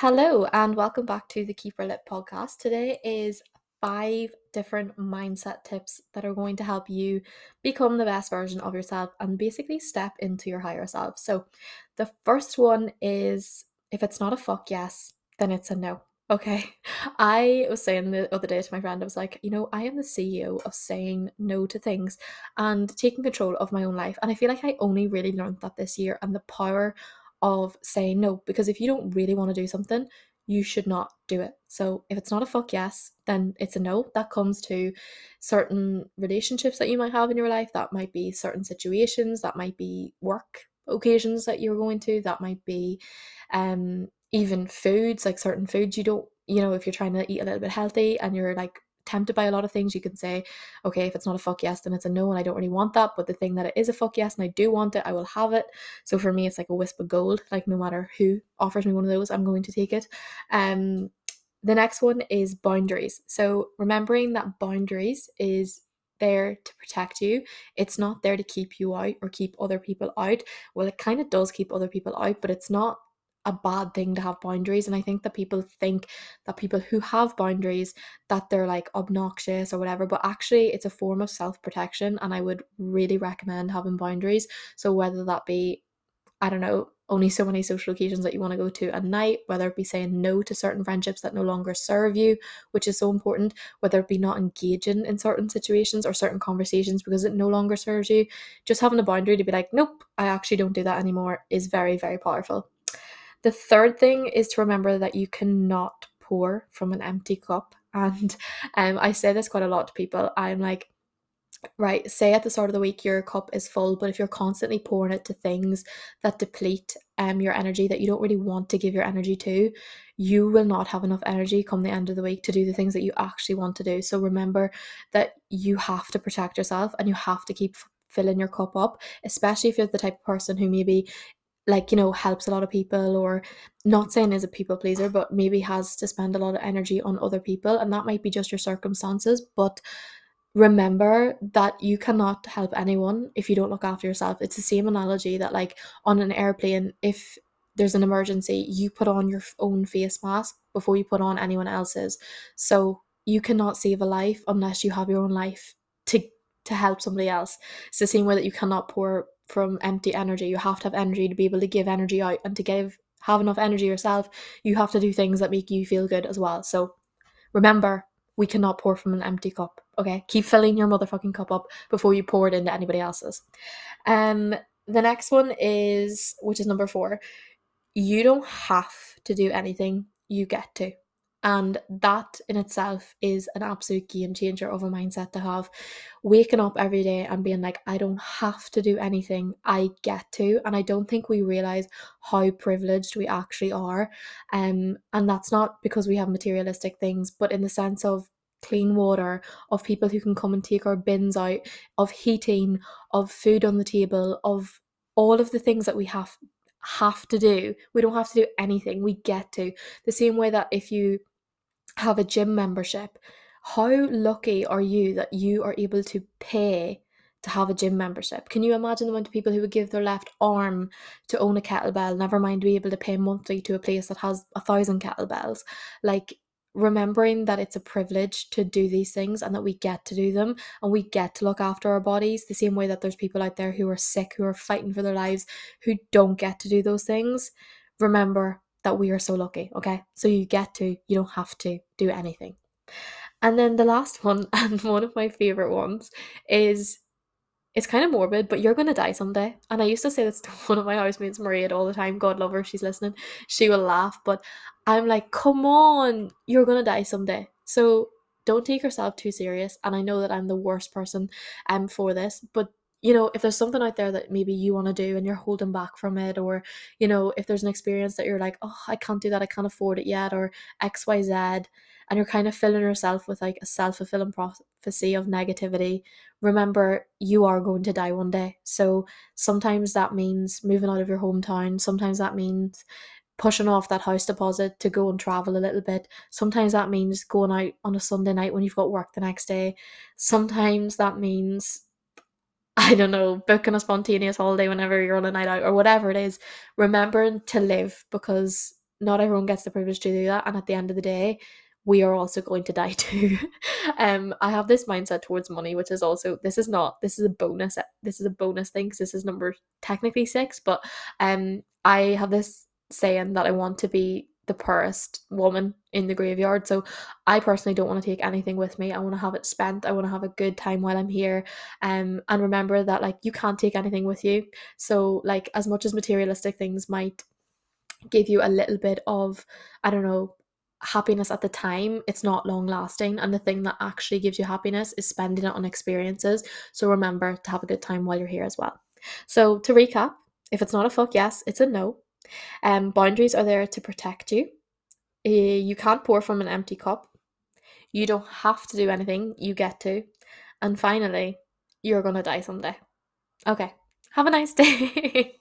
Hello, and welcome back to the Keeper Lip podcast. Today is five different mindset tips that are going to help you become the best version of yourself and basically step into your higher self. So, the first one is if it's not a fuck yes, then it's a no. Okay. I was saying the other day to my friend, I was like, you know, I am the CEO of saying no to things and taking control of my own life. And I feel like I only really learned that this year and the power of saying no because if you don't really want to do something, you should not do it. So if it's not a fuck yes, then it's a no. That comes to certain relationships that you might have in your life. That might be certain situations, that might be work occasions that you're going to, that might be um even foods, like certain foods you don't, you know, if you're trying to eat a little bit healthy and you're like tempted by a lot of things, you can say, okay, if it's not a fuck yes, then it's a no, and I don't really want that. But the thing that it is a fuck yes, and I do want it, I will have it. So for me, it's like a Wispa Gold. Like no matter who offers me one of those, I'm going to take it. Um, the next one is boundaries. So remembering that boundaries is there to protect you. It's not there to keep you out or keep other people out. Well, it kind of does keep other people out, but it's not a bad thing to have boundaries and i think that people think that people who have boundaries that they're like obnoxious or whatever but actually it's a form of self-protection and i would really recommend having boundaries. So whether that be i don't know only so many social occasions that you want to go to at night whether it be saying no to certain friendships that no longer serve you which is so important whether it be not engaging in certain situations or certain conversations because it no longer serves you just having a boundary to be like nope i actually don't do that anymore is very very powerful the third thing is to remember that you cannot pour from an empty cup. And um, I say this quite a lot to people. I'm like, right, say at the start of the week your cup is full, but if you're constantly pouring it to things that deplete um your energy that you don't really want to give your energy to, you will not have enough energy come the end of the week to do the things that you actually want to do. So remember that you have to protect yourself and you have to keep filling your cup up, especially if you're the type of person who maybe like you know helps a lot of people or not saying is a people pleaser but maybe has to spend a lot of energy on other people and that might be just your circumstances but remember that you cannot help anyone if you don't look after yourself. It's the same analogy that like on an airplane if there's an emergency you put on your own face mask before you put on anyone else's. So you cannot save a life unless you have your own life to to help somebody else it's the same way that you cannot pour from empty energy. You have to have energy to be able to give energy out and to give have enough energy yourself. You have to do things that make you feel good as well. So remember, we cannot pour from an empty cup. Okay, keep filling your motherfucking cup up before you pour it into anybody else's. Um, the next one is which is number four. You don't have to do anything. You get to. And that in itself is an absolute game changer of a mindset to have. Waking up every day and being like, I don't have to do anything, I get to. And I don't think we realize how privileged we actually are. Um, and that's not because we have materialistic things, but in the sense of clean water, of people who can come and take our bins out, of heating, of food on the table, of all of the things that we have have to do. We don't have to do anything. We get to. The same way that if you have a gym membership, how lucky are you that you are able to pay to have a gym membership? Can you imagine the amount of people who would give their left arm to own a kettlebell, never mind be able to pay monthly to a place that has a thousand kettlebells? Like, remembering that it's a privilege to do these things and that we get to do them and we get to look after our bodies the same way that there's people out there who are sick who are fighting for their lives who don't get to do those things remember that we are so lucky, okay? So you get to, you don't have to do anything. And then the last one, and one of my favorite ones, is it's kind of morbid, but you're gonna die someday. And I used to say this to one of my housemates, Maria, all the time. God love her, she's listening. She will laugh, but I'm like, come on, you're gonna die someday. So don't take yourself too serious. And I know that I'm the worst person um for this, but you know, if there's something out there that maybe you want to do and you're holding back from it, or, you know, if there's an experience that you're like, oh, I can't do that, I can't afford it yet, or XYZ, and you're kind of filling yourself with like a self fulfilling prophecy of negativity, remember you are going to die one day. So sometimes that means moving out of your hometown, sometimes that means pushing off that house deposit to go and travel a little bit. Sometimes that means going out on a Sunday night when you've got work the next day. Sometimes that means I don't know, booking a spontaneous holiday whenever you're on a night out or whatever it is, remembering to live because not everyone gets the privilege to do that. And at the end of the day, we are also going to die too. um, I have this mindset towards money, which is also this is not this is a bonus. This is a bonus thing because this is number technically six, but um, I have this saying that I want to be the poorest woman in the graveyard. So I personally don't want to take anything with me. I want to have it spent. I want to have a good time while I'm here. Um, and remember that like you can't take anything with you. So like as much as materialistic things might give you a little bit of I don't know happiness at the time, it's not long lasting. And the thing that actually gives you happiness is spending it on experiences. So remember to have a good time while you're here as well. So to recap, if it's not a fuck yes, it's a no. Um, boundaries are there to protect you. Uh, you can't pour from an empty cup. You don't have to do anything, you get to. And finally, you're gonna die someday. Okay, have a nice day.